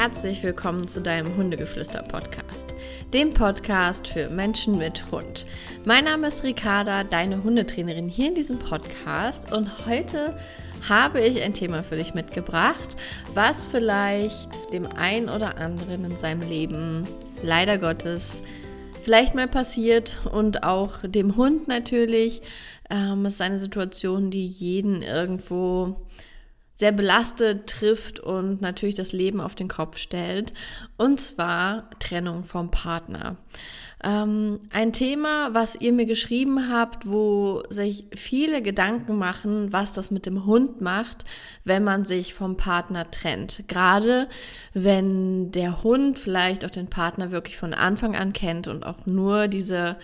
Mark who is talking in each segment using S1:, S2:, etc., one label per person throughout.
S1: herzlich willkommen zu deinem Hundegeflüster-Podcast, dem Podcast für Menschen mit Hund. Mein Name ist Ricarda, deine Hundetrainerin hier in diesem Podcast und heute habe ich ein Thema für dich mitgebracht, was vielleicht dem einen oder anderen in seinem Leben leider Gottes vielleicht mal passiert und auch dem Hund natürlich. Ähm, es ist eine Situation, die jeden irgendwo sehr belastet trifft und natürlich das Leben auf den Kopf stellt. Und zwar Trennung vom Partner. Ähm, ein Thema, was ihr mir geschrieben habt, wo sich viele Gedanken machen, was das mit dem Hund macht, wenn man sich vom Partner trennt. Gerade wenn der Hund vielleicht auch den Partner wirklich von Anfang an kennt und auch nur diese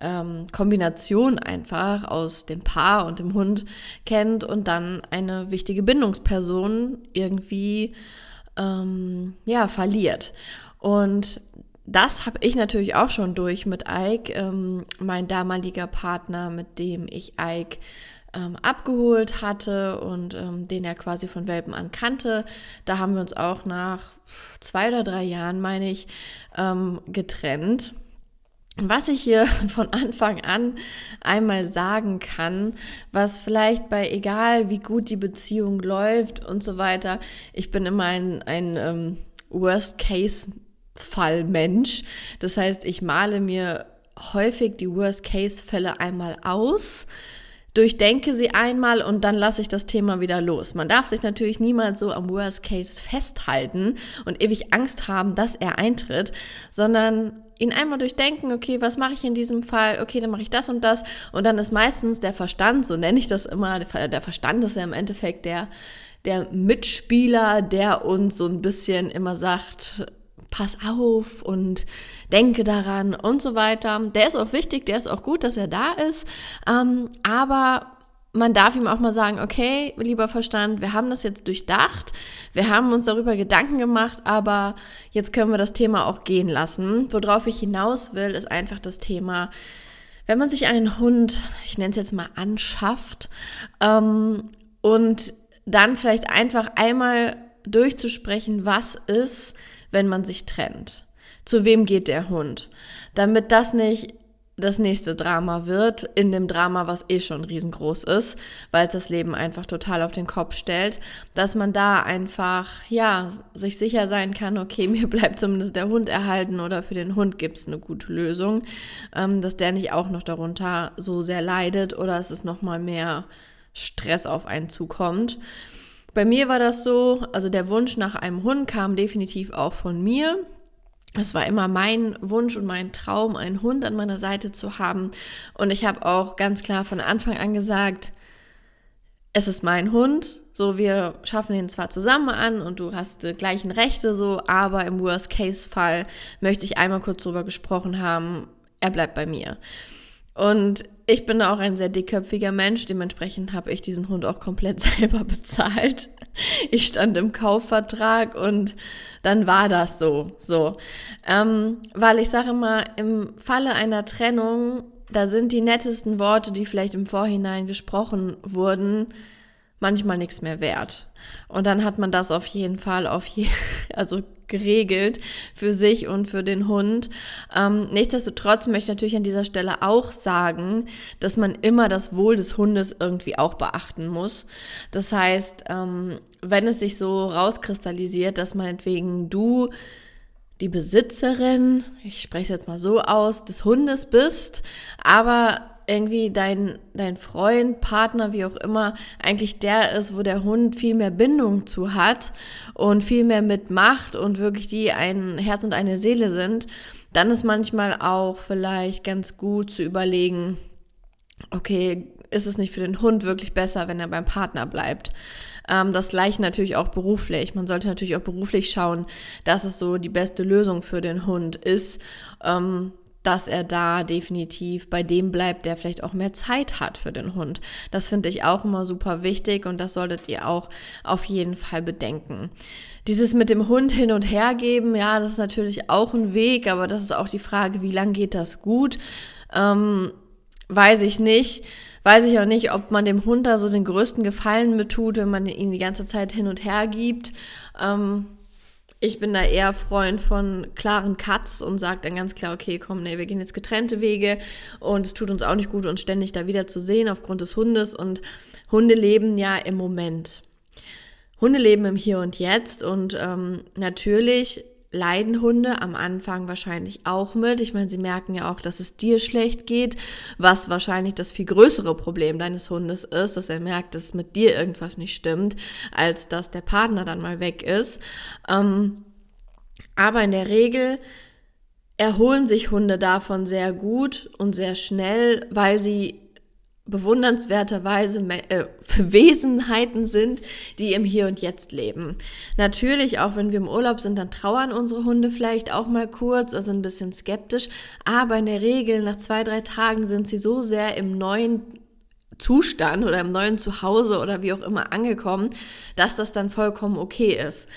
S1: ähm, Kombination einfach aus dem Paar und dem Hund kennt und dann eine wichtige Bindungsperson irgendwie ähm, ja verliert. Und das habe ich natürlich auch schon durch mit Ike, ähm, mein damaliger Partner, mit dem ich Ike ähm, abgeholt hatte und ähm, den er quasi von Welpen an kannte. Da haben wir uns auch nach zwei oder drei Jahren, meine ich, ähm, getrennt. Was ich hier von Anfang an einmal sagen kann, was vielleicht bei egal wie gut die Beziehung läuft und so weiter, ich bin immer ein, ein ähm, Worst-Case-Fall-Mensch. Das heißt, ich male mir häufig die Worst-Case-Fälle einmal aus durchdenke sie einmal und dann lasse ich das Thema wieder los. Man darf sich natürlich niemals so am Worst Case festhalten und ewig Angst haben, dass er eintritt, sondern ihn einmal durchdenken, okay, was mache ich in diesem Fall? Okay, dann mache ich das und das. Und dann ist meistens der Verstand, so nenne ich das immer, der Verstand ist ja im Endeffekt der, der Mitspieler, der uns so ein bisschen immer sagt, pass auf und denke daran und so weiter. Der ist auch wichtig, der ist auch gut, dass er da ist. Ähm, aber man darf ihm auch mal sagen, okay, lieber Verstand, wir haben das jetzt durchdacht, wir haben uns darüber Gedanken gemacht, aber jetzt können wir das Thema auch gehen lassen. Worauf ich hinaus will, ist einfach das Thema, wenn man sich einen Hund, ich nenne es jetzt mal, anschafft ähm, und dann vielleicht einfach einmal durchzusprechen, was ist, wenn man sich trennt? Zu wem geht der Hund? Damit das nicht das nächste Drama wird, in dem Drama, was eh schon riesengroß ist, weil es das Leben einfach total auf den Kopf stellt, dass man da einfach, ja, sich sicher sein kann, okay, mir bleibt zumindest der Hund erhalten oder für den Hund gibt es eine gute Lösung, ähm, dass der nicht auch noch darunter so sehr leidet oder es ist nochmal mehr Stress auf einen zukommt. Bei mir war das so, also der Wunsch nach einem Hund kam definitiv auch von mir. Es war immer mein Wunsch und mein Traum, einen Hund an meiner Seite zu haben. Und ich habe auch ganz klar von Anfang an gesagt, es ist mein Hund. So, wir schaffen ihn zwar zusammen an und du hast die gleichen Rechte so, aber im Worst-Case-Fall möchte ich einmal kurz drüber gesprochen haben, er bleibt bei mir. Und ich bin auch ein sehr dickköpfiger Mensch, dementsprechend habe ich diesen Hund auch komplett selber bezahlt. Ich stand im Kaufvertrag und dann war das so, so. Ähm, weil ich sage mal, im Falle einer Trennung, da sind die nettesten Worte, die vielleicht im Vorhinein gesprochen wurden, manchmal nichts mehr wert. Und dann hat man das auf jeden Fall auf je, also geregelt für sich und für den Hund. Ähm, nichtsdestotrotz möchte ich natürlich an dieser Stelle auch sagen, dass man immer das Wohl des Hundes irgendwie auch beachten muss. Das heißt, ähm, wenn es sich so rauskristallisiert, dass meinetwegen du die Besitzerin, ich spreche es jetzt mal so aus, des Hundes bist, aber irgendwie dein, dein Freund, Partner, wie auch immer, eigentlich der ist, wo der Hund viel mehr Bindung zu hat und viel mehr mitmacht und wirklich die ein Herz und eine Seele sind, dann ist manchmal auch vielleicht ganz gut zu überlegen, okay, ist es nicht für den Hund wirklich besser, wenn er beim Partner bleibt? Ähm, das gleiche natürlich auch beruflich. Man sollte natürlich auch beruflich schauen, dass es so die beste Lösung für den Hund ist. Ähm, dass er da definitiv bei dem bleibt, der vielleicht auch mehr Zeit hat für den Hund. Das finde ich auch immer super wichtig und das solltet ihr auch auf jeden Fall bedenken. Dieses mit dem Hund hin und her geben, ja, das ist natürlich auch ein Weg, aber das ist auch die Frage, wie lange geht das gut? Ähm, weiß ich nicht. Weiß ich auch nicht, ob man dem Hund da so den größten Gefallen mit tut, wenn man ihn die ganze Zeit hin und her gibt. Ähm, Ich bin da eher Freund von klaren Cuts und sage dann ganz klar, okay, komm, nee, wir gehen jetzt getrennte Wege und es tut uns auch nicht gut, uns ständig da wieder zu sehen aufgrund des Hundes. Und Hunde leben ja im Moment. Hunde leben im Hier und Jetzt und ähm, natürlich leiden Hunde am Anfang wahrscheinlich auch mit. Ich meine, sie merken ja auch, dass es dir schlecht geht, was wahrscheinlich das viel größere Problem deines Hundes ist, dass er merkt, dass mit dir irgendwas nicht stimmt, als dass der Partner dann mal weg ist. Ähm, aber in der Regel erholen sich Hunde davon sehr gut und sehr schnell, weil sie bewundernswerterweise äh, Wesenheiten sind, die im Hier und Jetzt leben. Natürlich, auch wenn wir im Urlaub sind, dann trauern unsere Hunde vielleicht auch mal kurz oder sind ein bisschen skeptisch, aber in der Regel nach zwei, drei Tagen sind sie so sehr im neuen Zustand oder im neuen Zuhause oder wie auch immer angekommen, dass das dann vollkommen okay ist.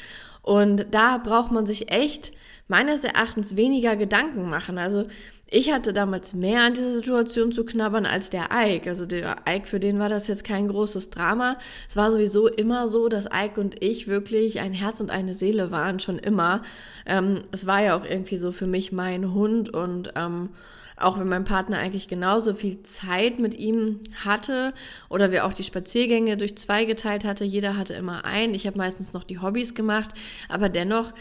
S1: Und da braucht man sich echt meines Erachtens weniger Gedanken machen. Also ich hatte damals mehr an dieser Situation zu knabbern als der Ike. Also der Ike, für den war das jetzt kein großes Drama. Es war sowieso immer so, dass Ike und ich wirklich ein Herz und eine Seele waren, schon immer. Ähm, es war ja auch irgendwie so für mich mein Hund und ähm, auch wenn mein Partner eigentlich genauso viel Zeit mit ihm hatte oder wir auch die Spaziergänge durch zwei geteilt hatte, jeder hatte immer ein. Ich habe meistens noch die Hobbys gemacht, aber dennoch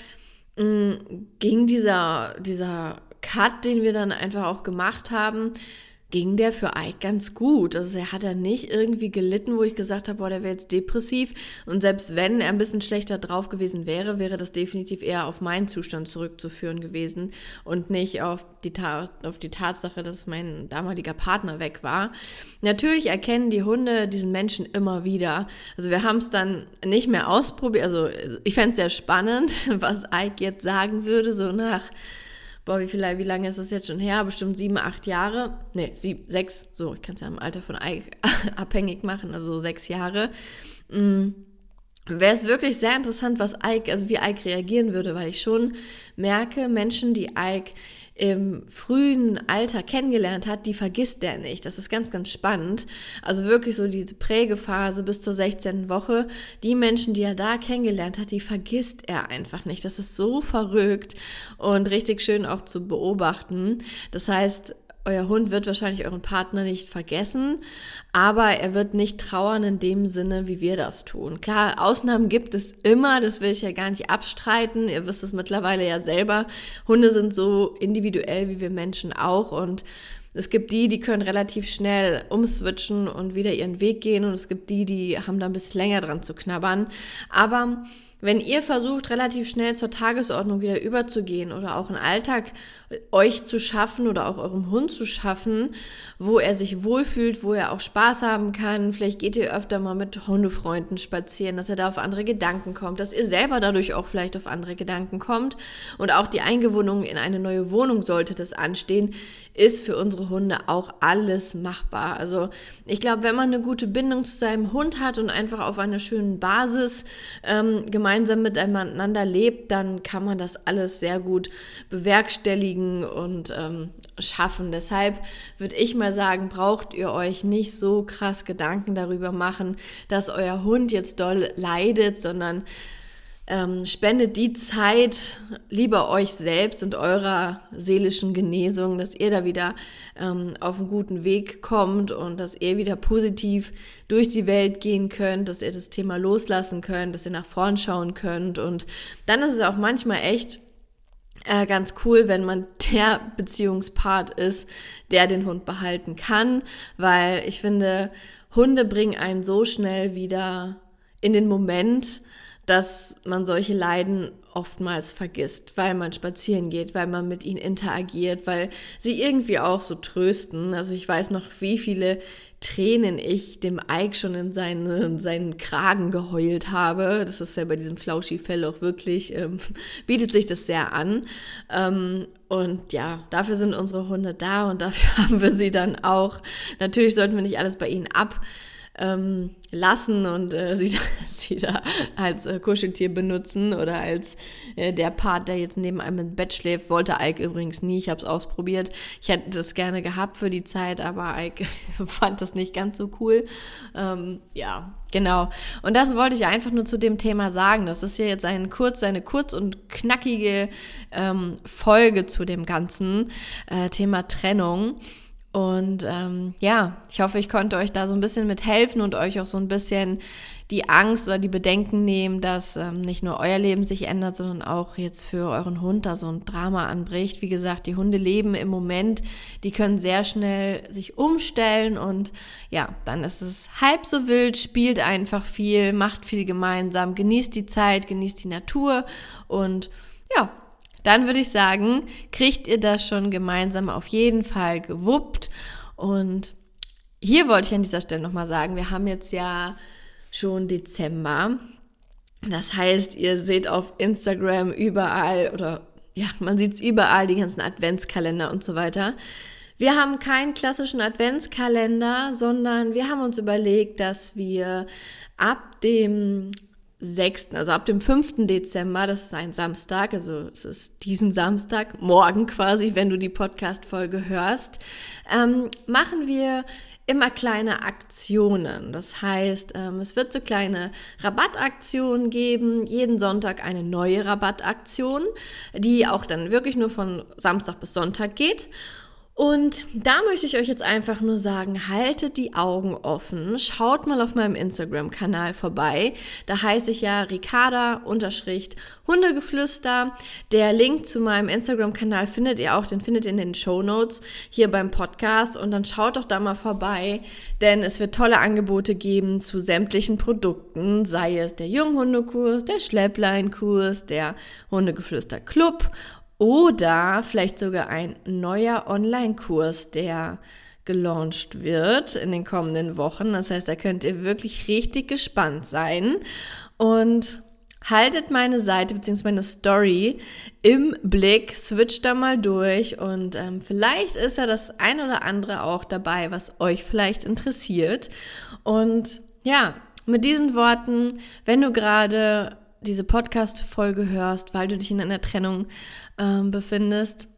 S1: mh, mm, ging dieser, dieser Cut, den wir dann einfach auch gemacht haben, ging der für Ike ganz gut. Also er hat da nicht irgendwie gelitten, wo ich gesagt habe, boah, der wäre jetzt depressiv. Und selbst wenn er ein bisschen schlechter drauf gewesen wäre, wäre das definitiv eher auf meinen Zustand zurückzuführen gewesen und nicht auf die, auf die Tatsache, dass mein damaliger Partner weg war. Natürlich erkennen die Hunde diesen Menschen immer wieder. Also wir haben es dann nicht mehr ausprobiert. Also ich fände es sehr spannend, was Ike jetzt sagen würde, so nach boah, wie, viel, wie lange ist das jetzt schon her? Bestimmt sieben, acht Jahre. Nee, sieben, sechs, so, ich kann es ja im Alter von abhängig machen, also so sechs Jahre. Mhm. Wäre es wirklich sehr interessant, was Ike, also wie Ike reagieren würde, weil ich schon merke, Menschen, die Ike im frühen Alter kennengelernt hat, die vergisst der nicht. Das ist ganz, ganz spannend. Also wirklich so diese Prägephase bis zur 16. Woche. Die Menschen, die er da kennengelernt hat, die vergisst er einfach nicht. Das ist so verrückt und richtig schön auch zu beobachten. Das heißt, euer Hund wird wahrscheinlich euren Partner nicht vergessen, aber er wird nicht trauern in dem Sinne, wie wir das tun. Klar, Ausnahmen gibt es immer, das will ich ja gar nicht abstreiten. Ihr wisst es mittlerweile ja selber. Hunde sind so individuell wie wir Menschen auch und es gibt die, die können relativ schnell umswitchen und wieder ihren Weg gehen und es gibt die, die haben da ein bisschen länger dran zu knabbern. Aber wenn ihr versucht, relativ schnell zur Tagesordnung wieder überzugehen oder auch einen Alltag euch zu schaffen oder auch eurem Hund zu schaffen, wo er sich wohlfühlt, wo er auch Spaß haben kann, vielleicht geht ihr öfter mal mit Hundefreunden spazieren, dass er da auf andere Gedanken kommt, dass ihr selber dadurch auch vielleicht auf andere Gedanken kommt und auch die Eingewohnung in eine neue Wohnung sollte das anstehen, ist für unsere Hunde auch alles machbar. Also ich glaube, wenn man eine gute Bindung zu seinem Hund hat und einfach auf einer schönen Basis ähm, gemeinsam miteinander lebt, dann kann man das alles sehr gut bewerkstelligen und ähm, schaffen. Deshalb würde ich mal sagen, braucht ihr euch nicht so krass Gedanken darüber machen, dass euer Hund jetzt doll leidet, sondern ähm, spendet die Zeit lieber euch selbst und eurer seelischen Genesung, dass ihr da wieder ähm, auf einen guten Weg kommt und dass ihr wieder positiv durch die Welt gehen könnt, dass ihr das Thema loslassen könnt, dass ihr nach vorn schauen könnt. Und dann ist es auch manchmal echt äh, ganz cool, wenn man der Beziehungspart ist, der den Hund behalten kann, weil ich finde, Hunde bringen einen so schnell wieder in den Moment, dass man solche Leiden oftmals vergisst, weil man spazieren geht, weil man mit ihnen interagiert, weil sie irgendwie auch so trösten. Also ich weiß noch, wie viele Tränen ich dem Ike schon in seinen, seinen Kragen geheult habe. Das ist ja bei diesem Flauschi-Fell auch wirklich, ähm, bietet sich das sehr an. Ähm, und ja, dafür sind unsere Hunde da und dafür haben wir sie dann auch. Natürlich sollten wir nicht alles bei ihnen ab ähm, lassen und äh, sie, sie da als äh, Kuscheltier benutzen oder als äh, der Part, der jetzt neben einem im Bett schläft. Wollte Ike übrigens nie, ich habe es ausprobiert. Ich hätte das gerne gehabt für die Zeit, aber Ike fand das nicht ganz so cool. Ähm, ja, genau. Und das wollte ich einfach nur zu dem Thema sagen. Das ist hier jetzt ein kurz, eine kurz und knackige ähm, Folge zu dem ganzen äh, Thema Trennung. Und ähm, ja, ich hoffe, ich konnte euch da so ein bisschen mit helfen und euch auch so ein bisschen die Angst oder die Bedenken nehmen, dass ähm, nicht nur euer Leben sich ändert, sondern auch jetzt für euren Hund da so ein Drama anbricht. Wie gesagt, die Hunde leben im Moment, die können sehr schnell sich umstellen und ja, dann ist es halb so wild, spielt einfach viel, macht viel gemeinsam, genießt die Zeit, genießt die Natur und ja, dann würde ich sagen, kriegt ihr das schon gemeinsam auf jeden Fall gewuppt. Und hier wollte ich an dieser Stelle nochmal sagen, wir haben jetzt ja schon Dezember. Das heißt, ihr seht auf Instagram überall oder ja, man sieht es überall, die ganzen Adventskalender und so weiter. Wir haben keinen klassischen Adventskalender, sondern wir haben uns überlegt, dass wir ab dem 6., also ab dem 5. Dezember, das ist ein Samstag, also es ist diesen Samstag, morgen quasi, wenn du die Podcast-Folge hörst, ähm, machen wir immer kleine Aktionen. Das heißt, ähm, es wird so kleine Rabattaktionen geben, jeden Sonntag eine neue Rabattaktion, die auch dann wirklich nur von Samstag bis Sonntag geht. Und da möchte ich euch jetzt einfach nur sagen, haltet die Augen offen, schaut mal auf meinem Instagram-Kanal vorbei. Da heiße ich ja Ricarda unterschrift Hundegeflüster. Der Link zu meinem Instagram-Kanal findet ihr auch, den findet ihr in den Show Notes hier beim Podcast. Und dann schaut doch da mal vorbei, denn es wird tolle Angebote geben zu sämtlichen Produkten, sei es der Junghundekurs, der Schleppleinkurs, der Hundegeflüster Club oder vielleicht sogar ein neuer Online-Kurs, der gelauncht wird in den kommenden Wochen. Das heißt, da könnt ihr wirklich richtig gespannt sein. Und haltet meine Seite bzw. meine Story im Blick, switcht da mal durch und ähm, vielleicht ist ja das ein oder andere auch dabei, was euch vielleicht interessiert. Und ja, mit diesen Worten, wenn du gerade diese Podcast-Folge hörst, weil du dich in einer Trennung ähm, befindest,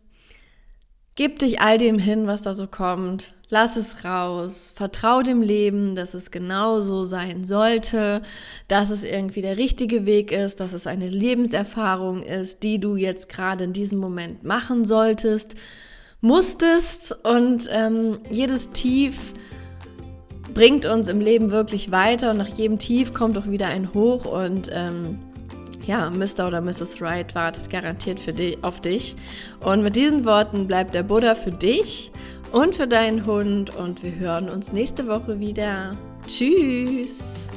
S1: gib dich all dem hin, was da so kommt. Lass es raus. Vertrau dem Leben, dass es genau so sein sollte, dass es irgendwie der richtige Weg ist, dass es eine Lebenserfahrung ist, die du jetzt gerade in diesem Moment machen solltest, musstest und ähm, jedes Tief bringt uns im Leben wirklich weiter und nach jedem Tief kommt auch wieder ein Hoch und ähm, ja, Mr. oder Mrs. Wright wartet garantiert für dich, auf dich. Und mit diesen Worten bleibt der Buddha für dich und für deinen Hund und wir hören uns nächste Woche wieder. Tschüss!